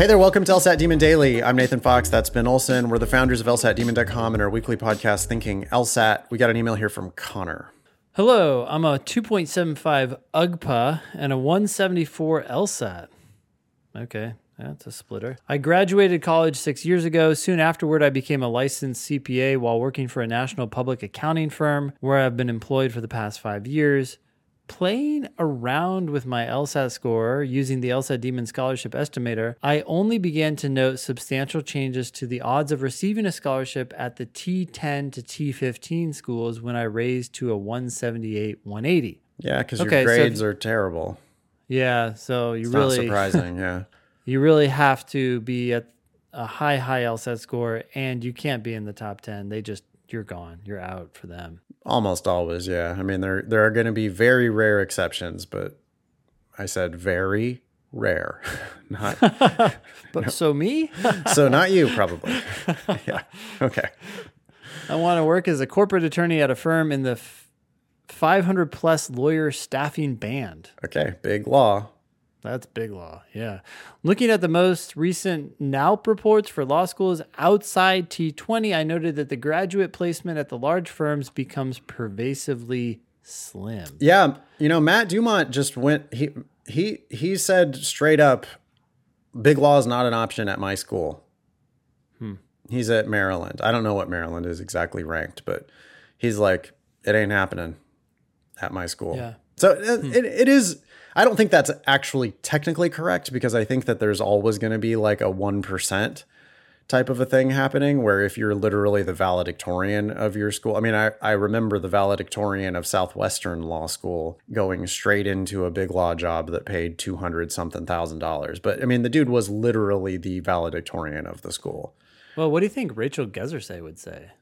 Hey there, welcome to LSAT Demon Daily. I'm Nathan Fox. That's Ben Olson. We're the founders of LSATdemon.com and our weekly podcast, Thinking LSAT. We got an email here from Connor. Hello, I'm a 2.75 UGPA and a 174 LSAT. Okay, that's a splitter. I graduated college six years ago. Soon afterward, I became a licensed CPA while working for a national public accounting firm where I've been employed for the past five years. Playing around with my LSAT score using the LSAT Demon Scholarship Estimator, I only began to note substantial changes to the odds of receiving a scholarship at the T10 to T15 schools when I raised to a 178 180. Yeah, because your Okay, so grades if- are terrible. Yeah, so you It's really not surprising, yeah. you really have to be at a high high LSAT score and you can't be in the top 10. They just you're gone. You're out for them. Almost always, yeah. I mean, there there are going to be very rare exceptions, but I said very rare, not But so me, so not you probably. yeah. Okay. I want to work as a corporate attorney at a firm in the f- 500 plus lawyer staffing band. Okay. Big law. That's big law. Yeah. Looking at the most recent NALP reports for law schools outside T20, I noted that the graduate placement at the large firms becomes pervasively slim. Yeah, you know, Matt Dumont just went. He he he said straight up, big law is not an option at my school. Hmm. He's at Maryland. I don't know what Maryland is exactly ranked, but he's like, it ain't happening at my school. Yeah. So uh, it, it is. I don't think that's actually technically correct because I think that there's always going to be like a one percent type of a thing happening where if you're literally the valedictorian of your school i mean I, I remember the valedictorian of southwestern law school going straight into a big law job that paid 200 something thousand dollars but i mean the dude was literally the valedictorian of the school Well, what do you think Rachel Gezerseh would say?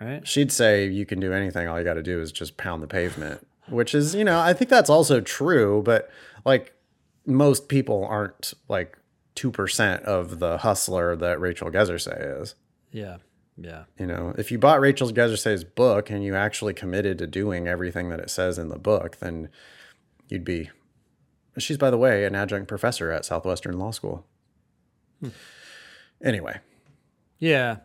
Right? she'd say you can do anything all you got to do is just pound the pavement which is you know i think that's also true but like most people aren't like 2% of the hustler that rachel gezerseh is Yeah. Yeah. You know, if you bought Rachel Gezerseh's book and you actually committed to doing everything that it says in the book, then you'd be. She's, by the way, an adjunct professor at Southwestern Law School. Hmm. Anyway, Yeah.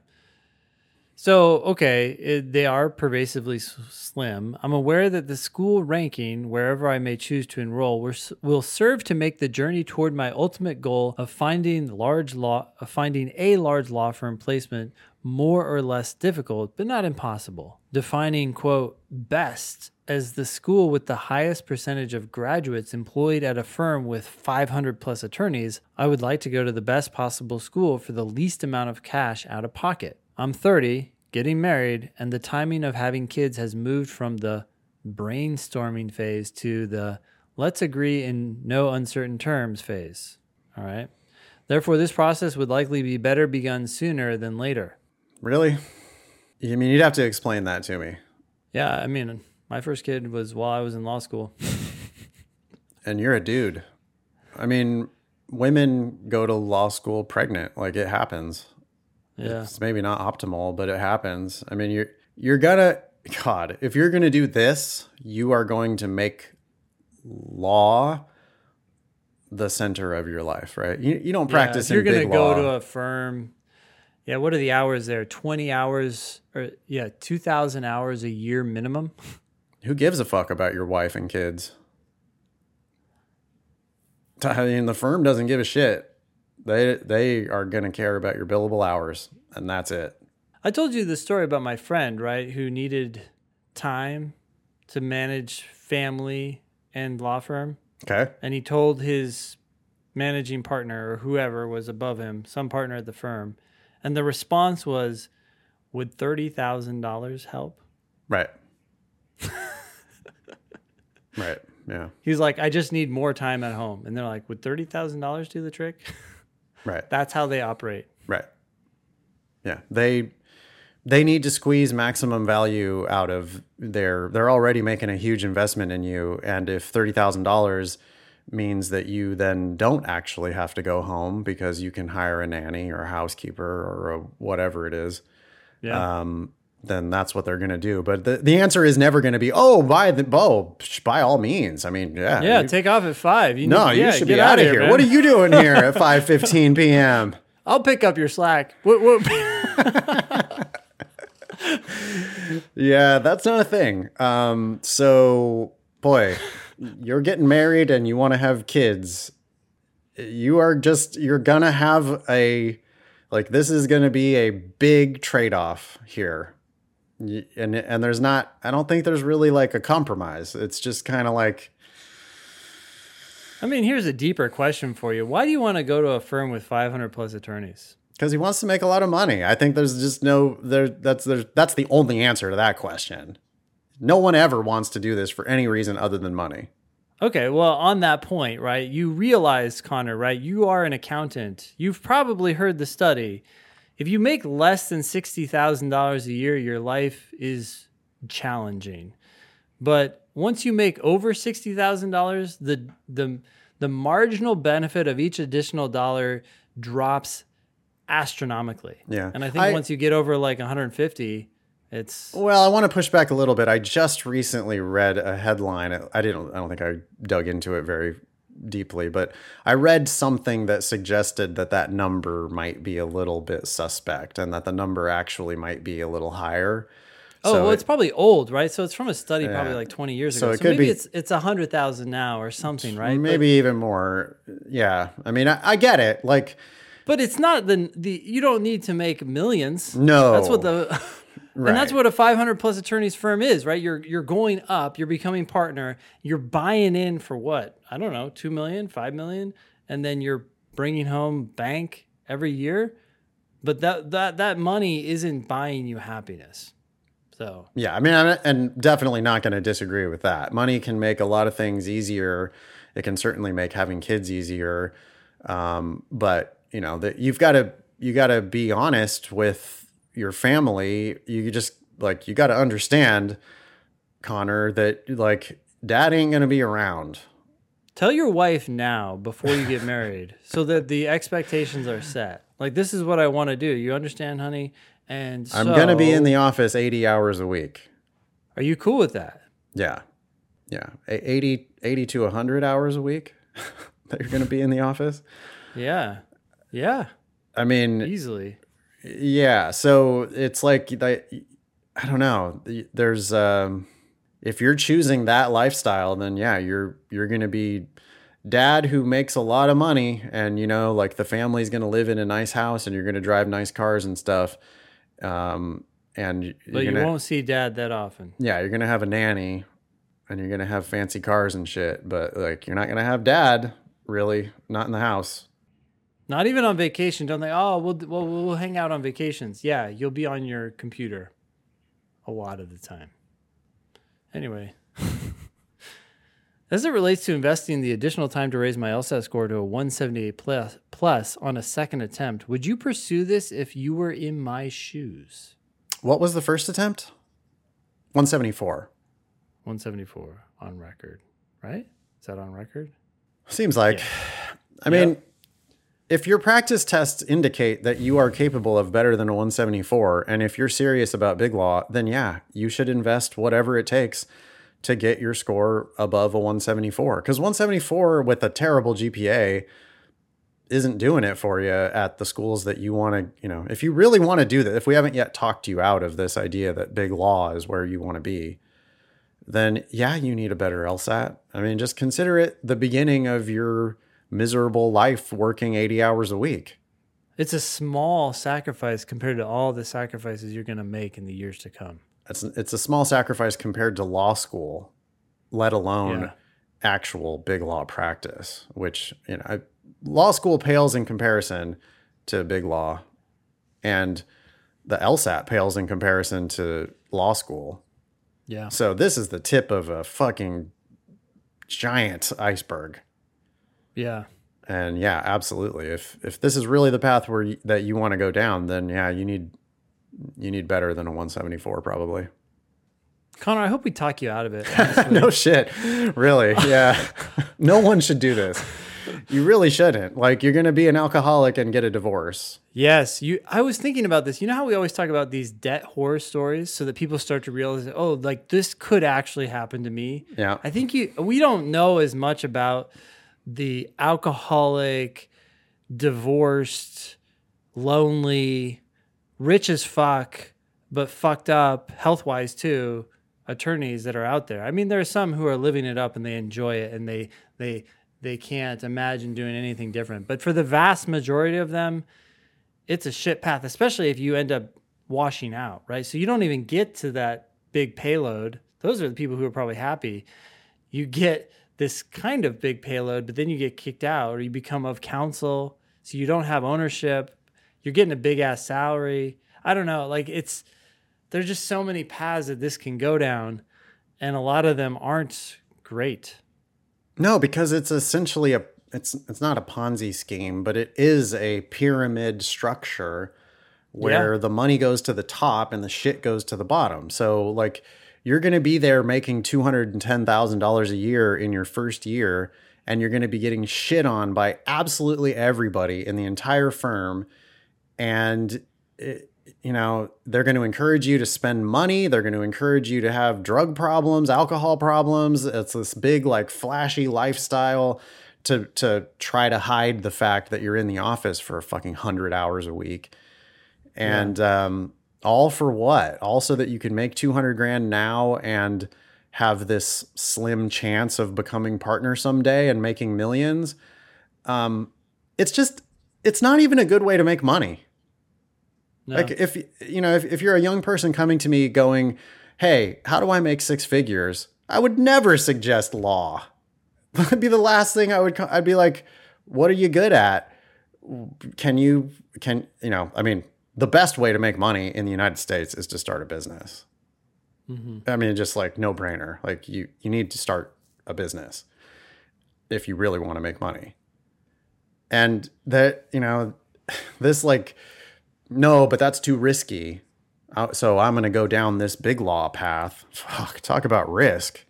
So, okay, it, they are pervasively s- slim. I'm aware that the school ranking, wherever I may choose to enroll, will, s- will serve to make the journey toward my ultimate goal of finding large law, of finding a large law firm placement more or less difficult, but not impossible. Defining quote best as the school with the highest percentage of graduates employed at a firm with 500 plus attorneys, I would like to go to the best possible school for the least amount of cash out of pocket. I'm 30, getting married, and the timing of having kids has moved from the brainstorming phase to the let's agree in no uncertain terms phase. All right. Therefore, this process would likely be better begun sooner than later. really? I mean, you'd have to explain that to me. Yeah, I mean, my first kid was while I was in law school. And you're a dude. I mean, women go to law school pregnant. Like it happens. Yeah. It's maybe not optimal, but it happens. I mean, you're you're gonna God, if you're gonna do this, you are going to make law the center of your life, right? You you don't practice Yeah, if you're gonna go law. to a firm. Yeah, what are the hours there? Twenty hours, or yeah, two thousand hours a year minimum. Who gives a fuck about your wife and kids? I mean, the firm doesn't give a shit. They they are gonna care about your billable hours, and that's it. I told you the story about my friend, right, who needed time to manage family and law firm, Okay. and he told his managing partner or whoever was above him, some partner at the firm, and the response was, "Would thirty thousand dollars help?" Right. right. Yeah. He's like, "I just need more time at home," and they're like, "Would thirty thousand dollars do the trick?" Right. That's how they operate. Right. Yeah. They they need to squeeze maximum value out of their they're already making a huge investment in you and if $30,000 means that you then don't actually have to go home because you can hire a nanny or a housekeeper or a whatever it is Yeah. um, then that's what they're going to do. But the, the answer is never going to be, oh, by the oh, by all means. I mean, yeah, Yeah, you- take off at five. You no, need- you yeah, should get be out of here. man. What are you doing here at five fifteen p.m.? I'll pick up your slack. What, what, Yeah, that's not a thing. Um, so boy, you're getting married and you want to have kids. You are just you're gonna have a like this is gonna be a big trade off here. And and there's not I don't think there's really like a compromise. It's just kind of like I mean, here's a deeper question for you. Why do you want to go to a firm with 500 plus attorneys? because he wants to make a lot of money. I think there's just no there. That's there's that's the only answer to that question. No one ever wants to do this for any reason other than money. Okay, well, on that point, right, you realize, Connor, right, you are an accountant. You've probably heard the study. If you make less than $60,000 a year, your life is challenging. But once you make over $60,000, the, the, the marginal benefit of each additional dollar drops astronomically. Yeah. And I think I- once you get over like 150, it's Well, I want to push back a little bit. I just recently read a headline. I didn't. I don't think I dug into it very deeply, but I read something that suggested that that number might be a little bit suspect, and that the number actually might be a little higher. Oh, So well, it- it's probably old, right? So it's from a study probably like 20 years So ago. it So, could maybe be- it's it's a hundred thousand now or something, right? But- maybe even more. Yeah, I mean, I, I get it. Like, But it's not the the you don't need to make millions. No. That's what the And that's what a 500 plus attorneys firm is, right? You're you're going up, you're becoming partner, you're buying in for what? I don't know, 2 million, 5 million, and then you're bringing home bank every year. But that that that money isn't buying you happiness. So, Yeah, I mean, I'm and definitely not going to disagree with that. Money can make a lot of things easier. It can certainly make having kids easier. Um, but you know that you've got to you got to be honest with your family. You just like you got to understand, Connor, that like dad ain't going to be around. Tell your wife now before you get married so that the expectations are set. Like this is what I want to do. You understand, honey? And I'm going to be in the office 80 hours a week. Are you cool with that? Yeah. Yeah. A- 80 80 to 100 hours a week that you're going to be in the office. Yeah. Yeah, I mean, easily. Yeah, so it's like that. I don't know. There's um, if you're choosing that lifestyle, then yeah, you're you're gonna be dad who makes a lot of money, and you know, like the family's gonna live in a nice house, and you're gonna drive nice cars and stuff. Um, and But you gonna, won't see dad that often. yeah, you're gonna have a nanny, and you're gonna have fancy cars and shit. But like, you're not gonna have dad really, not in the house. Not even on vacation. Don't they? Oh, we'll, we'll we'll hang out on vacations. Yeah, you'll be on your computer a lot of the time. Anyway, as it relates to investing the additional time to raise my LSAT score to a 178 plus plus on a second attempt, would you pursue this if you were in my shoes? What was the first attempt? 174. 174 on record, right? Is that on record? Seems like. I mean, if your practice tests indicate that you are capable of better than a 174, and if you're serious about big law, then yeah, you should invest whatever it takes to get your score above a 174. Because 174 with a terrible GPA isn't doing it for you at the schools that you want to, you know, if you really want to do that, if we haven't yet talked you out of this idea that big law is where you want to be, then yeah, you need a better LSAT. I mean, just consider it the beginning of your miserable life working 80 hours a week. It's a small sacrifice compared to all the sacrifices you're going to make in the years to come. It's it's a small sacrifice compared to law school, let alone Yeah. actual big law practice, which, you know, I, law school pales in comparison to big law and the LSAT pales in comparison to law school. Yeah. So this is the tip of a fucking giant iceberg. Yeah. And yeah, absolutely. If if this is really the path where you, that you want to go down, then yeah, you need you need better than a 174 probably. Connor, I hope we talk you out of it. no shit. Really? Yeah. no one should do this. you really shouldn't. Like you're going to be an alcoholic and get a divorce. Yes, you. I was thinking about this. You know how we always talk about these debt horror stories, so that people start to realize, oh, like this could actually happen to me. Yeah. I think you. We don't know as much about the alcoholic, divorced, lonely, rich as fuck, but fucked up health wise too. Attorneys that are out there. I mean, there are some who are living it up and they enjoy it, and they they they can't imagine doing anything different. But for the vast majority of them, it's a shit path, especially if you end up washing out, right? So you don't even get to that big payload. Those are the people who are probably happy. You get this kind of big payload, but then you get kicked out or you become of counsel. So you don't have ownership. You're getting a big ass salary. I don't know. Like it's, there's just so many paths that this can go down. And a lot of them aren't great. No, because it's essentially a it's it's not a Ponzi scheme, but it is a pyramid structure where Yeah. the money goes to the top and the shit goes to the bottom. So like you're going to be there making $210,000 a year in your first year and you're going to be getting shit on by absolutely everybody in the entire firm. And it, you know they're going to encourage you to spend money. They're going to encourage you to have drug problems alcohol problems. It's this big like flashy lifestyle to to try to hide the fact that you're in the office for a fucking 100 hours a week. And um all for what all so that you can make 200 grand now and have this slim chance of becoming partner someday and making millions um it's just it's not even a good way to make money No. like if you know, if, if you're a young person coming to me going, "Hey, how do I make six figures?" I would never suggest law. That'd be the last thing I would. I'd be like, "What are you good at? Can you can you know? I mean, the best way to make money in the United States is to start a business. I mean, just like no brainer. Like you you need to start a business if you really want to make money. And that you know, this like no, but that's too risky. Uh, So I'm going to go down this big law path. Fuck, talk about risk.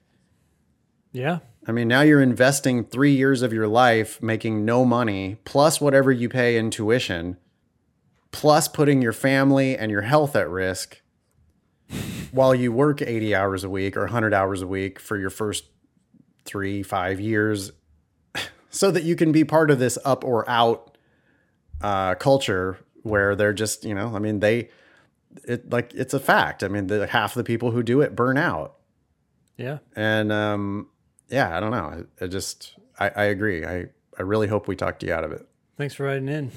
yeah. I mean, now you're investing three years of your life making no money, plus whatever you pay in tuition, plus putting your family and your health at risk while you work 80 hours a week or 100 hours a week for your first three, five years so that you can be part of this up or out uh, culture where they're just, you know, I mean, they, it like, it's a fact. I mean, the, half the people who do it burn out Yeah. and um, yeah, I don't know. I, I just I, I agree. I I really hope we talked you out of it. Thanks for writing in.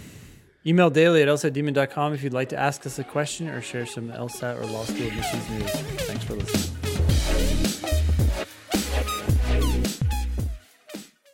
Email daily at lsatdemon.com if you'd like to ask us a question or share some LSAT or Law School admissions news. Thanks for listening.